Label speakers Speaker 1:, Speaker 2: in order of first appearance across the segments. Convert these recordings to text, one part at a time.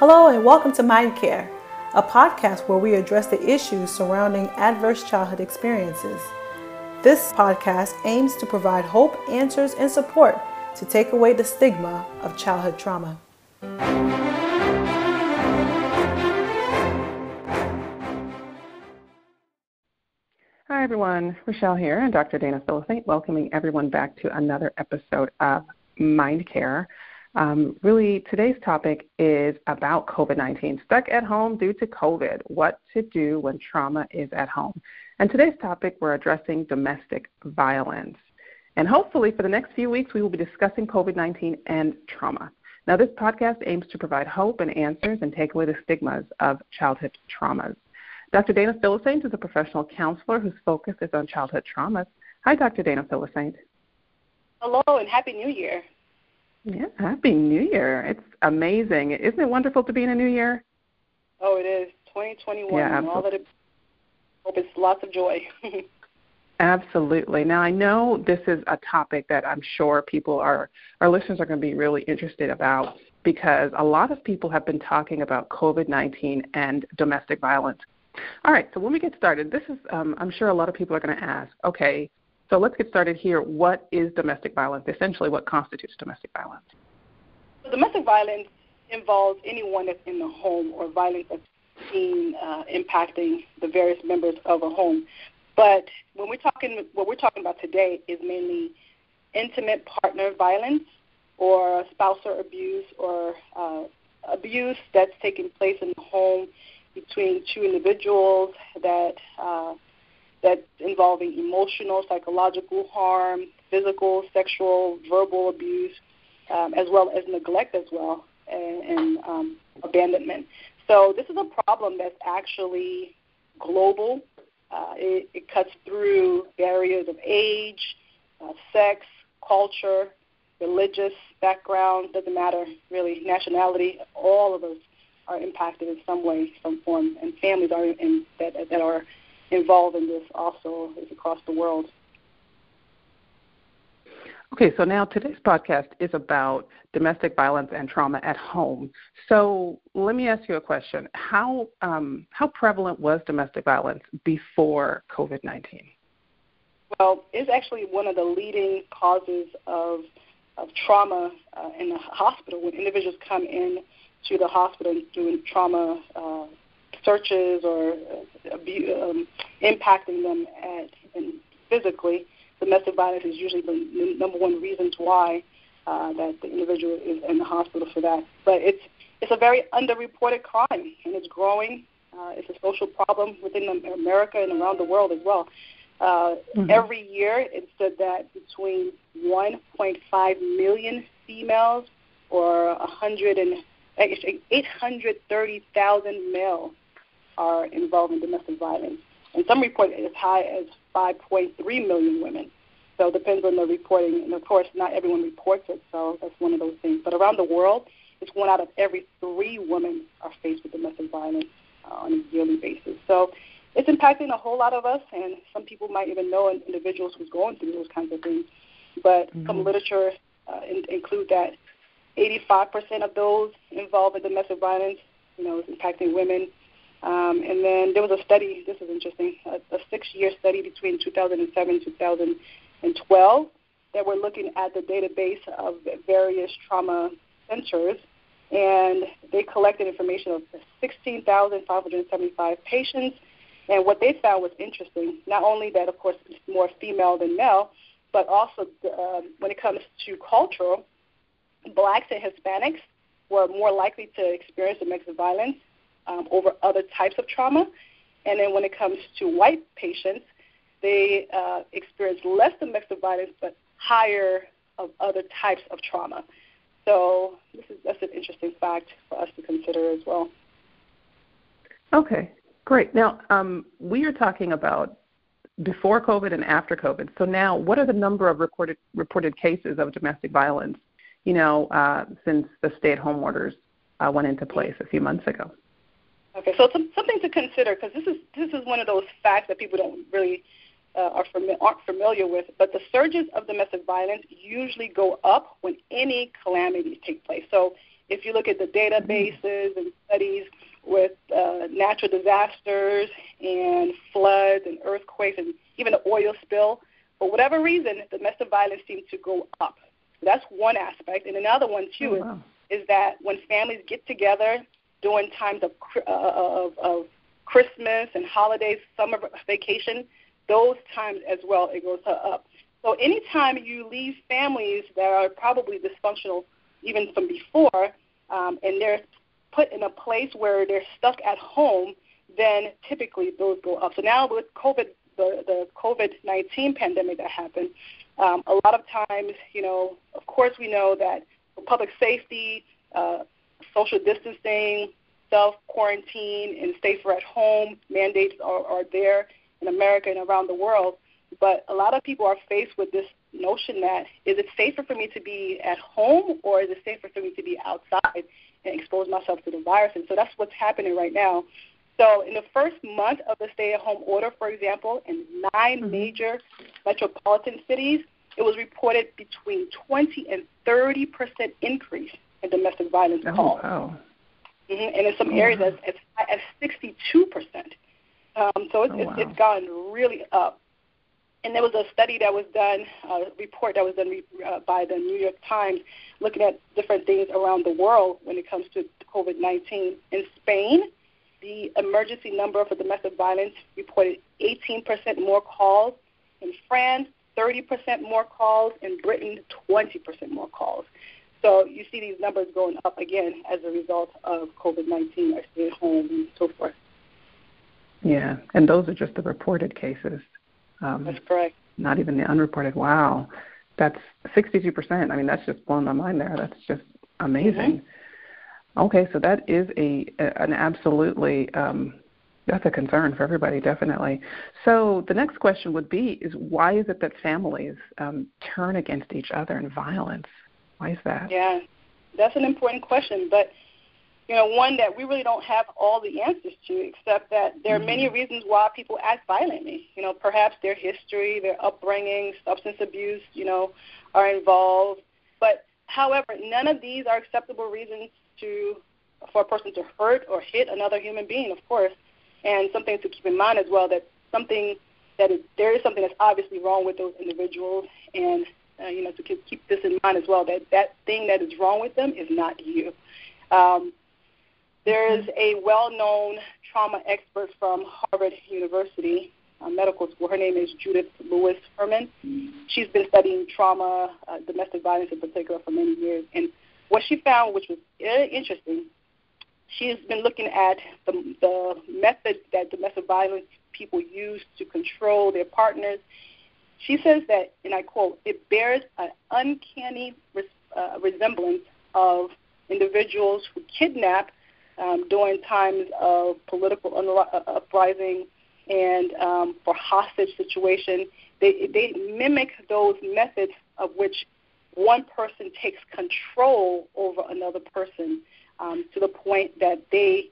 Speaker 1: Hello, and welcome to Mind Care, a podcast where we address the issues surrounding adverse childhood experiences. This podcast aims to provide hope, answers, and support to take away the stigma of childhood trauma.
Speaker 2: Hi, everyone. Rochelle here, and Dr. Dana Philisaint, welcoming everyone back to another episode of Mind Care. Um, really, today's topic is about COVID 19. Stuck at home due to COVID. What to do when trauma is at home. And today's topic, we're addressing domestic violence. And hopefully, for the next few weeks, we will be discussing COVID 19 and trauma. Now, this podcast aims to provide hope and answers and take away the stigmas of childhood traumas. Dr. Dana Philisaint is a professional counselor whose focus is on childhood traumas. Hi, Dr. Dana Philisaint.
Speaker 3: Hello, and Happy New Year.
Speaker 2: Yeah, happy New Year. It's amazing. Isn't it wonderful to be in a new year?
Speaker 3: Oh, it is. 2021 yeah, and all that it hope it's lots of joy.
Speaker 2: absolutely. Now I know this is a topic that I'm sure people are our listeners are going to be really interested about because a lot of people have been talking about COVID-19 and domestic violence. All right, so when we get started, this is um, I'm sure a lot of people are going to ask, okay, so let's get started here. What is domestic violence? Essentially, what constitutes domestic violence?
Speaker 3: So domestic violence involves anyone that's in the home or violence that's seen uh, impacting the various members of a home. But when we're talking, what we're talking about today is mainly intimate partner violence or spousal abuse or uh, abuse that's taking place in the home between two individuals that uh, that's involving emotional, psychological harm, physical, sexual, verbal abuse, um, as well as neglect as well, and, and um, abandonment. So this is a problem that's actually global. Uh, it, it cuts through barriers of age, uh, sex, culture, religious background, doesn't matter really, nationality, all of us are impacted in some way, some form, and families are in, that, that are involved in this also is across the world.
Speaker 2: Okay, so now today's podcast is about domestic violence and trauma at home. So let me ask you a question: How um, how prevalent was domestic violence before COVID nineteen?
Speaker 3: Well, it's actually one of the leading causes of of trauma uh, in the hospital when individuals come in to the hospital doing trauma uh, searches or uh, um, impacting them at, and physically, domestic violence is usually the number one reasons why uh, that the individual is in the hospital for that. But it's it's a very underreported crime, and it's growing. Uh, it's a social problem within America and around the world as well. Uh, mm-hmm. Every year, it's said that between 1.5 million females or 100 and 830,000 males are involved in domestic violence. And some report as high as 5.3 million women. So it depends on the reporting. And of course, not everyone reports it, so that's one of those things. But around the world, it's one out of every three women are faced with domestic violence uh, on a yearly basis. So it's impacting a whole lot of us, and some people might even know individuals who's going through those kinds of things. But mm-hmm. some literature uh, in, include that 85% of those involved in domestic violence, you know, is impacting women. Um, and then there was a study, this is interesting, a, a six-year study between 2007 and 2012 that were looking at the database of various trauma centers. And they collected information of 16,575 patients. And what they found was interesting, not only that, of course, it's more female than male, but also um, when it comes to cultural, blacks and Hispanics were more likely to experience domestic violence um, over other types of trauma. And then when it comes to white patients, they uh, experience less domestic violence but higher of other types of trauma. So this is that's an interesting fact for us to consider as well.
Speaker 2: Okay, great. Now um, we are talking about before COVID and after COVID. So now, what are the number of recorded reported cases of domestic violence? You know, uh, since the stay-at-home orders uh, went into place a few months ago.
Speaker 3: Okay, so some, something to consider because this is this is one of those facts that people don't really uh, are fami- aren't familiar with. But the surges of domestic violence usually go up when any calamities take place. So if you look at the databases and studies with uh, natural disasters and floods and earthquakes and even the oil spill, for whatever reason, domestic violence seems to go up. That's one aspect. And another one, too, oh, wow. is, is that when families get together during times of, uh, of, of Christmas and holidays, summer vacation, those times as well, it goes up. So anytime you leave families that are probably dysfunctional even from before, um, and they're put in a place where they're stuck at home, then typically those go up. So now with COVID, the, the COVID-19 pandemic that happened, um, a lot of times, you know, of course we know that public safety, uh, social distancing, self quarantine, and safer at home mandates are, are there in America and around the world. But a lot of people are faced with this notion that is it safer for me to be at home or is it safer for me to be outside and expose myself to the virus? And so that's what's happening right now. So in the first month of the stay-at-home order, for example, in 9 mm-hmm. major metropolitan cities, it was reported between 20 and 30 percent increase in domestic violence
Speaker 2: oh,
Speaker 3: calls.
Speaker 2: Wow.
Speaker 3: Mm-hmm. And in some areas, as, as high as 62 percent. Um, so it's,
Speaker 2: oh, wow.
Speaker 3: it's, it's gone really up. And there was a study that was done, a report that was done uh, by the New York Times, looking at different things around the world when it comes to COVID-19. In Spain, the emergency number for domestic violence reported 18% more calls. In France, 30% more calls. In Britain, 20% more calls. So you see these numbers going up again as a result of COVID-19 or stay at home and so forth.
Speaker 2: Yeah, and those are just the reported cases.
Speaker 3: Um, that's correct.
Speaker 2: Not even the unreported. Wow, that's 62%. I mean, that's just blowing my mind there. That's just amazing. Mm-hmm. Okay, so that is a an absolutely um, that's a concern for everybody, definitely. So the next question would be: Is why is it that families um, turn against each other in violence? Why is that?
Speaker 3: Yeah, that's an important question, but you know, one that we really don't have all the answers to, except that there are many mm-hmm. reasons why people act violently. You know, perhaps their history, their upbringing, substance abuse, you know, are involved. But however, none of these are acceptable reasons to for a person to hurt or hit another human being, of course. And something to keep in mind as well that something that is, there is something that's obviously wrong with those individuals, and uh, you know to keep, keep this in mind as well that that thing that is wrong with them is not you. Um, there is a well-known trauma expert from Harvard University uh, Medical School. Her name is Judith Lewis Herman. She's been studying trauma, uh, domestic violence in particular, for many years. And what she found, which was very interesting, she's been looking at the, the method that domestic violence people use to control their partners. She says that, and I quote, it bears an uncanny res- uh, resemblance of individuals who kidnap um, during times of political uh, uprising and um, for hostage situation. They, they mimic those methods of which one person takes control over another person um, to the point that they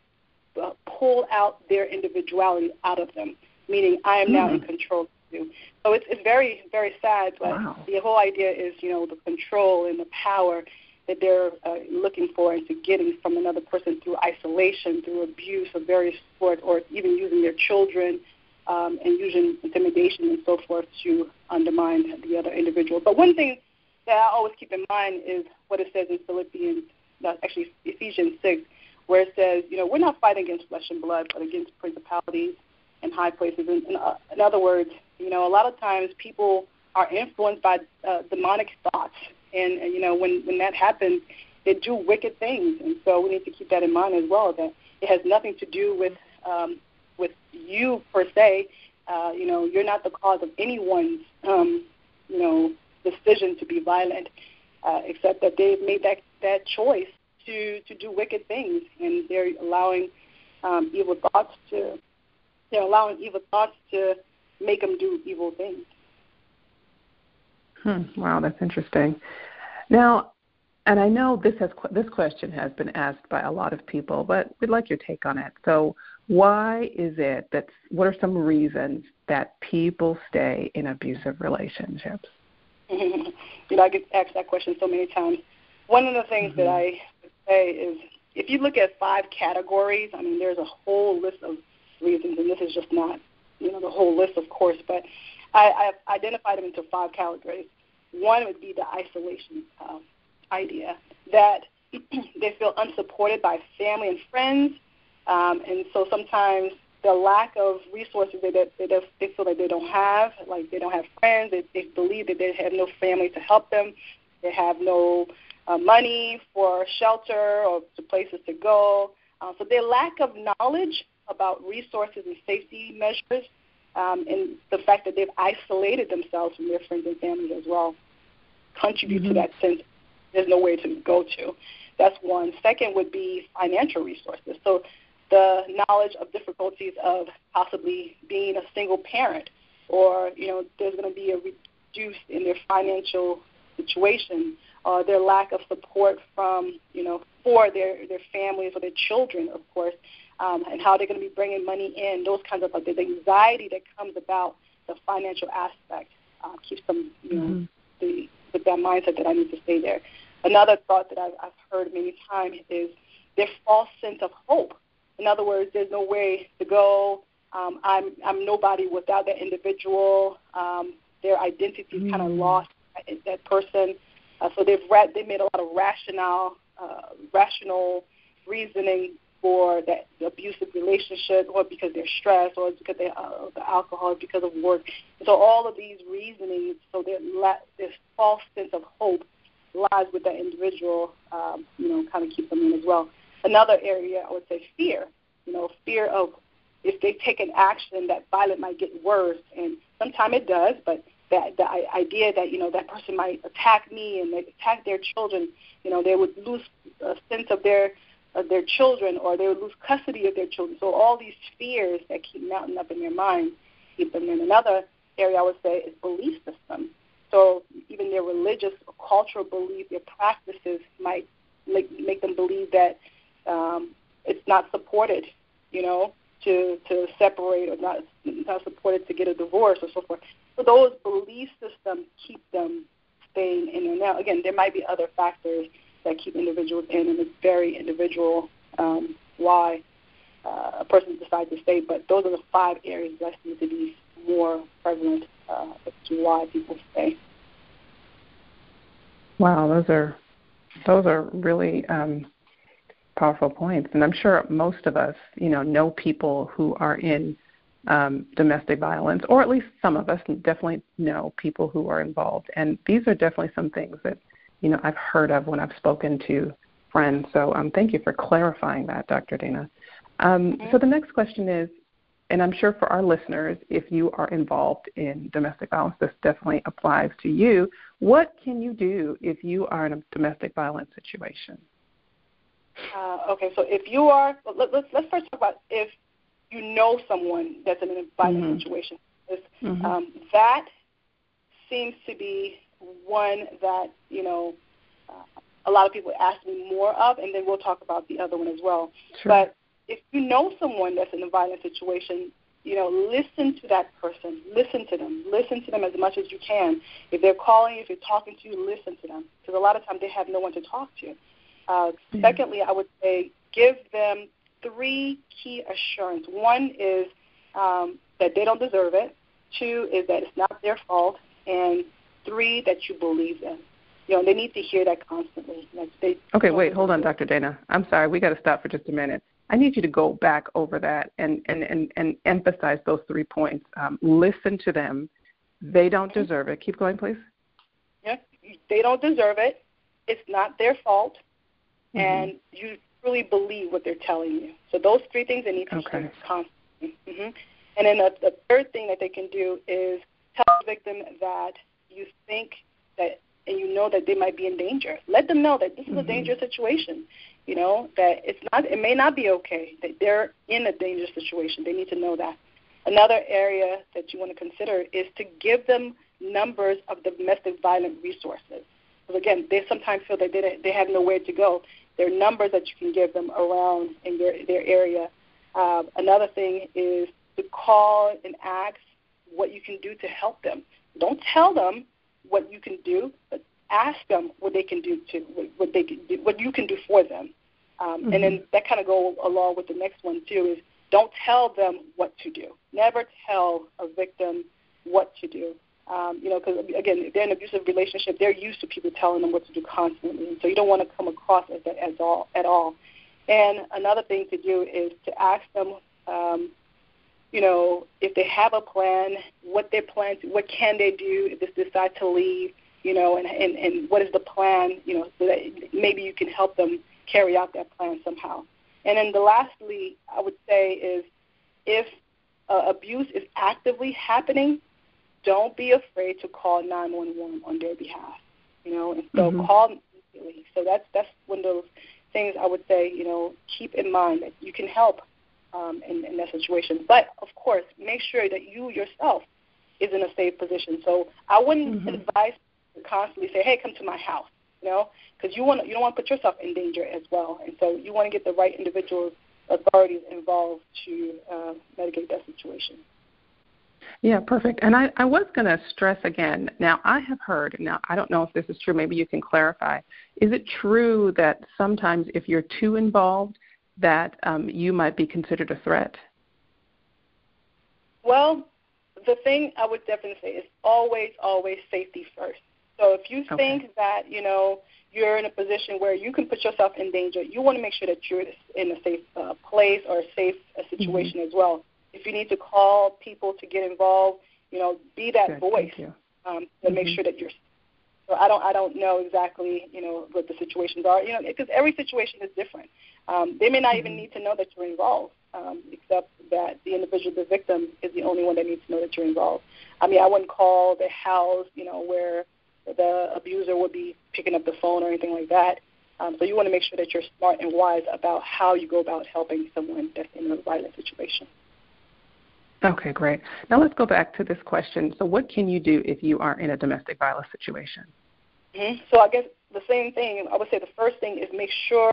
Speaker 3: uh, pull out their individuality out of them, meaning I am mm. now in hmm. control of. So it's, it's very, very sad, but
Speaker 2: wow.
Speaker 3: the whole idea is, you know, the control and the power that they're uh, looking for into getting from another person through isolation, through abuse of various sort, or even using their children um, and using intimidation and so forth to undermine the other individual. But one thing that I always keep in mind is what it says in Philippians, actually Ephesians 6, where it says, you know, we're not fighting against flesh and blood, but against principalities and high places. In, in, uh, in other words, you know, a lot of times people are influenced by uh, demonic thoughts and, and you know when when that happens, they do wicked things, and so we need to keep that in mind as well. That it has nothing to do with um, with you per se. Uh, you know, you're not the cause of anyone's um, you know decision to be violent, uh, except that they've made that that choice to to do wicked things, and they're allowing um, evil thoughts to they're allowing evil thoughts to make them do evil things.
Speaker 2: Hmm. Wow, that's interesting. Now, and I know this has this question has been asked by a lot of people, but we'd like your take on it. So, why is it that? What are some reasons that people stay in abusive relationships?
Speaker 3: you know, I get asked that question so many times. One of the things mm-hmm. that I would say is if you look at five categories, I mean, there's a whole list of reasons, and this is just not, you know, the whole list, of course, but I, I've identified them into five categories. One would be the isolation uh, idea that they feel unsupported by family and friends, um, and so sometimes the lack of resources that they, they, they feel that they don't have, like they don't have friends, they, they believe that they have no family to help them, they have no uh, money for shelter or to places to go. Uh, so their lack of knowledge about resources and safety measures, um, and the fact that they've isolated themselves from their friends and family as well, contribute mm-hmm. to that sense there's nowhere to go to. That's one. Second would be financial resources. So the knowledge of difficulties of possibly being a single parent, or you know, there's going to be a reduce in their financial situation, or their lack of support from you know for their their families or their children, of course, um, and how they're going to be bringing money in. Those kinds of like the anxiety that comes about the financial aspect uh, keeps them you know mm-hmm. the with that mindset that I need to stay there. Another thought that I've, I've heard many times is their false sense of hope in other words, there's no way to go. Um, I'm I'm nobody without that individual. Um, their identity is mm. kind of lost. That person. Uh, so they've ra- they made a lot of rational uh, rational reasoning for that abusive relationship, or because they're stressed, or because they uh, the alcohol, because of work. so all of these reasonings, so their la- this false sense of hope lies with that individual. Um, you know, kind of keep them in as well. Another area I would say fear. You know, fear of if they take an action that violence might get worse, and sometimes it does, but that the idea that you know that person might attack me and they attack their children, you know, they would lose a sense of their of their children or they would lose custody of their children. So all these fears that keep mounting up in their mind keep them in. Another area I would say is belief system. So even their religious or cultural belief, their practices might make, make them believe that um, it's not supported, you know, to to separate or not not supported to get a divorce or so forth. So those belief systems keep them staying in there. Now, again, there might be other factors that keep individuals in, and it's very individual um, why uh, a person decides to stay. But those are the five areas that seem to be more prevalent uh, as to why people stay.
Speaker 2: Wow, those are those are really um, powerful points, and I'm sure most of us, you know, know people who are in um, domestic violence, or at least some of us definitely know people who are involved. And these are definitely some things that, you know, I've heard of when I've spoken to friends. So um, thank you for clarifying that, Dr. Dana. Um, so the next question is, and I'm sure for our listeners, if you are involved in domestic violence, this definitely applies to you. What can you do if you are in a domestic violence situation?
Speaker 3: Uh, okay, so if you are, let, us let's first talk about if you know someone that's in a violent mm-hmm. situation. Mm-hmm. Um, that seems to be one that you know uh, a lot of people ask me more of, and then we'll talk about the other one as well.
Speaker 2: Sure.
Speaker 3: But if you know someone that's in a violent situation, you know, listen to that person. Listen to them. Listen to them as much as you can. If they're calling, if you're talking to you, listen to them. Because a lot of times they have no one to talk to. Uh, mm-hmm. Secondly, I would say give them three key assurance. One is um, that they don't deserve it. Two is that it's not their fault. And three, that you believe in. You know, they need to hear that constantly. Like they,
Speaker 2: okay, wait, hold on, Dr. Dana. I'm sorry, we got to stop for just a minute. I need you to go back over that and, and, and, and emphasize those three points. Um, listen to them. They don't deserve it. Keep going, please.
Speaker 3: Yeah, they don't deserve it. It's not their fault mm-hmm. and you truly believe what they're telling you. So those three things they need to
Speaker 2: okay.
Speaker 3: do constantly. Mm-hmm. And then the, the third thing that they can do is tell the victim that you think that and you know that they might be in danger. Let them know that this is mm-hmm. a dangerous situation. You know that it's not. It may not be okay. That they're in a dangerous situation. They need to know that. Another area that you want to consider is to give them numbers of domestic violent resources. Because again, they sometimes feel that they they have nowhere to go. There are numbers that you can give them around in their their area. Uh, another thing is to call and ask what you can do to help them. Don't tell them what you can do, but ask them what they can do to what they can do, what you can do for them, um, mm-hmm. and then that kind of go along with the next one too is don't tell them what to do. Never tell a victim what to do. Um, you know, because again, if they're in an abusive relationship, they're used to people telling them what to do constantly, and so you don't want to come across as that as all at all. And another thing to do is to ask them, um, you know, if they have a plan, what their plans, what can they do if they decide to leave, you know, and, and and what is the plan, you know, so that maybe you can help them carry out that plan somehow. And then the lastly, I would say is if uh, abuse is actively happening, don't be afraid to call 911 on their behalf. You know, and so mm-hmm. call immediately. So that's that's one of those things I would say. You know, keep in mind that you can help um, in, in that situation, but of course, make sure that you yourself is in a safe position. So I wouldn't mm-hmm. advise to constantly say, "Hey, come to my house," you know, because you want you don't want to put yourself in danger as well, and so you want to get the right individuals, authorities involved to uh, mitigate that situation.
Speaker 2: Yeah, perfect. And I, I was going to stress again. Now, I have heard. Now, I don't know if this is true. Maybe you can clarify. Is it true that sometimes if you're too involved, that um, you might be considered a threat?
Speaker 3: Well, the thing I would definitely say is always, always safety first. So if you okay. think that you know you're in a position where you can put yourself in danger, you want to make sure that you're in a safe uh, place or a safe uh, situation mm-hmm. as well if you need to call people to get involved, you know, be that Good, voice um, to mm-hmm. make sure that you're. So I don't I don't know exactly you know what the situations are you know because every situation is different. Um, they may not mm-hmm. even need to know that you're involved, um, except that the individual, the victim, is the only one that needs to know that you're involved. I mean, I wouldn't call the house, you know, where the abuser would be picking up the phone or anything like that. Um, so you want to make sure that you're smart and wise about how you go about helping someone that's in a violent situation.
Speaker 2: Okay, great. Now let's go back to this question. So, what can you do if you are in a domestic violence situation?
Speaker 3: Mm-hmm. So, I guess the same thing. I would say the first thing is make sure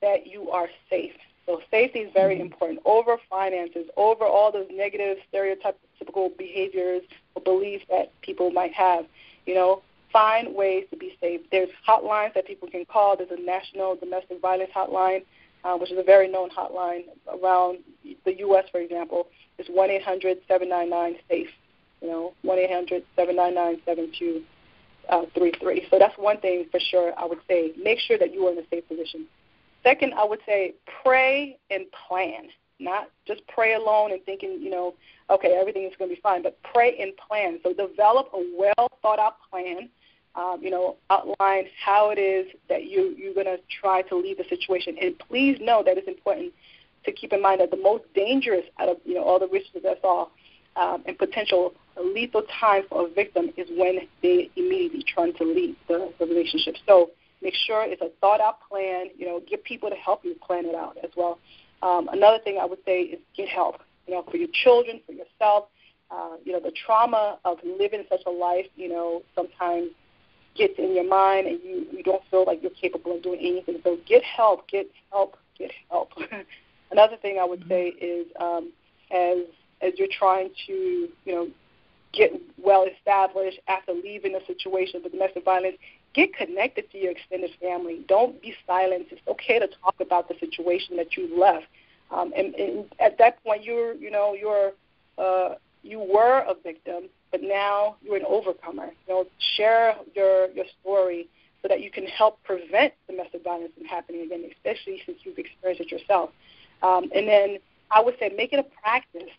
Speaker 3: that you are safe. So, safety is very mm-hmm. important over finances, over all those negative, stereotypical behaviors or beliefs that people might have. You know, find ways to be safe. There's hotlines that people can call. There's a national domestic violence hotline, uh, which is a very known hotline around the U.S., for example. It's one eight hundred seven nine nine safe. You know, one eight hundred seven nine nine seven two uh, three three. So that's one thing for sure. I would say make sure that you are in a safe position. Second, I would say pray and plan. Not just pray alone and thinking, you know, okay, everything is going to be fine, but pray and plan. So develop a well thought out plan. Um, you know, outline how it is that you you're going to try to leave the situation. And please know that it's important to keep in mind that the most dangerous out of you know all the risks that I saw um, and potential lethal time for a victim is when they immediately try to leave the, the relationship. So make sure it's a thought out plan. You know, get people to help you plan it out as well. Um, another thing I would say is get help. You know, for your children, for yourself. Uh, you know, the trauma of living such a life. You know, sometimes gets in your mind and you you don't feel like you're capable of doing anything. So get help. Get help. Get help. Another thing I would mm-hmm. say is um, as as you're trying to you know get well established after leaving a situation of domestic violence, get connected to your extended family. Don't be silent. It's okay to talk about the situation that you left. Um, and, and at that point, you're you know you're uh, you were a victim, but now you're an overcomer. You know, share your your story so that you can help prevent domestic violence from happening again, especially since you've experienced it yourself. Um, and then I would say make it a practice,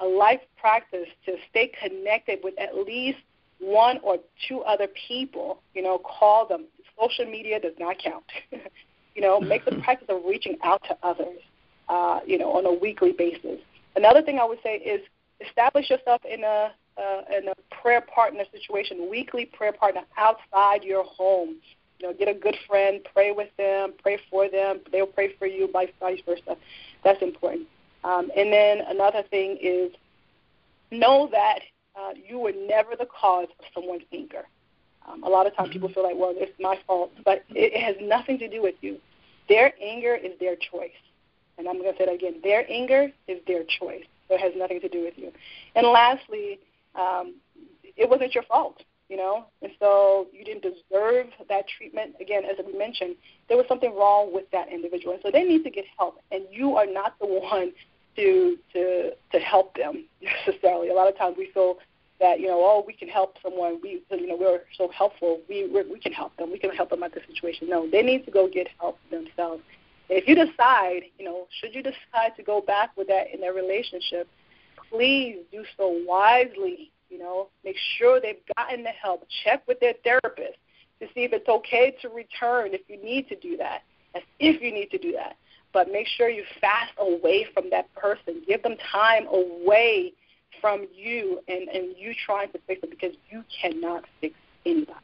Speaker 3: a life practice to stay connected with at least one or two other people. You know, call them. Social media does not count. you know, make the practice of reaching out to others. Uh, you know, on a weekly basis. Another thing I would say is establish yourself in a uh, in a prayer partner situation, weekly prayer partner outside your home. You know, get a good friend, pray with them, pray for them. They'll pray for you, vice versa. That's important. Um, and then another thing is know that uh, you were never the cause of someone's anger. Um, a lot of times people mm-hmm. feel like, well, it's my fault, but it, it has nothing to do with you. Their anger is their choice. And I'm going to say that again. Their anger is their choice. So it has nothing to do with you. And lastly, um, it wasn't your fault. you know, and so you didn't deserve that treatment. Again, as we mentioned, there was something wrong with that individual, and so they need to get help. And you are not the one to to to help them necessarily. A lot of times we feel that you know, oh, we can help someone. We you know we're so helpful. We we're, we can help them. We can help them out the situation. No, they need to go get help themselves. If you decide, you know, should you decide to go back with that in their relationship, please do so wisely you know, make sure they've gotten the help. Check with their therapist to see if it's okay to return if you need to do that. If you need to do that. But make sure you fast away from that person. Give them time away from you and, and you trying to fix it because you cannot fix anybody.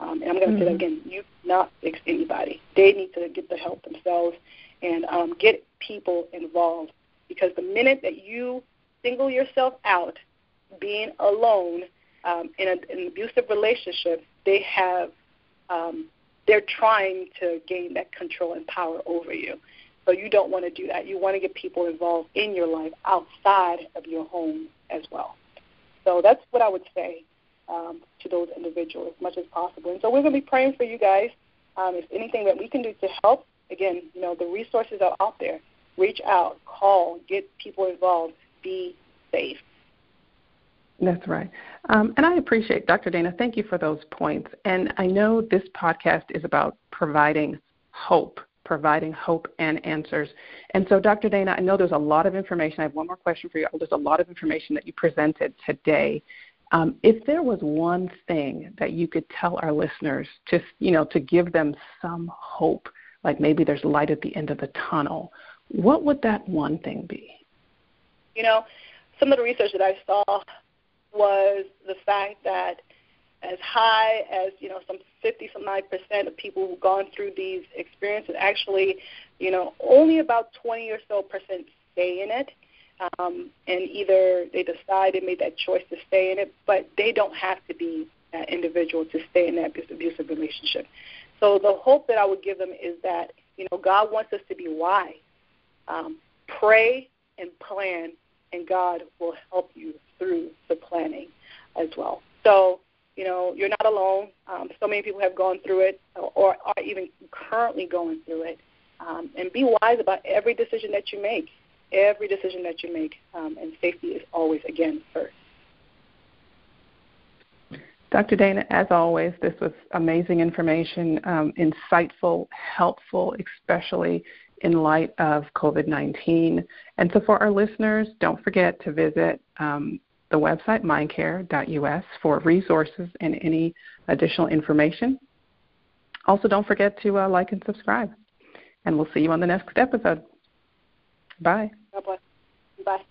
Speaker 3: Um, and I'm going to mm-hmm. say that mm-hmm. again. You not fix anybody. They need to get the help themselves and um, get people involved. Because the minute that you single yourself out being alone um, in, a, in an abusive relationship, they have um, they're trying to gain that control and power over you. So you don't want to do that. You want to get people involved in your life outside of your home as well. So that's what I would say um, to those individuals as much as possible. And so we're going to be praying for you guys. Um, if anything that we can do to help, again, you know, the resources are out there. Reach out, call, get people involved, be safe.
Speaker 2: That's right. Um, and I appreciate, Dr. Dana, thank you for those points. And I know this podcast is about providing hope, providing hope and answers. And so, Dr. Dana, I know there's a lot of information. I have one more question for you. There's a lot of information that you presented today. Um, if there was one thing that you could tell our listeners, just you know, to give them some hope, like maybe there's light at the end of the tunnel, what would that one thing be?
Speaker 3: You know, some of the research that I saw was the fact that as high as you know some 50 some 9 percent of people who've gone through these experiences actually you know only about 20 or so percent stay in it um, and either they decide they made that choice to stay in it but they don't have to be that individual to stay in that abusive relationship so the hope that i would give them is that you know god wants us to be wise um, pray and plan and god will help you through the planning as well. So, you know, you're not alone. Um, so many people have gone through it or are even currently going through it. Um, and be wise about every decision that you make, every decision that you make. Um, and safety is always, again, first.
Speaker 2: Dr. Dana, as always, this was amazing information, um, insightful, helpful, especially in light of COVID 19. And so, for our listeners, don't forget to visit um, the website mindcare.us for resources and any additional information. Also, don't forget to uh, like and subscribe. And we'll see you on the next episode. Bye.
Speaker 3: God bless. Bye.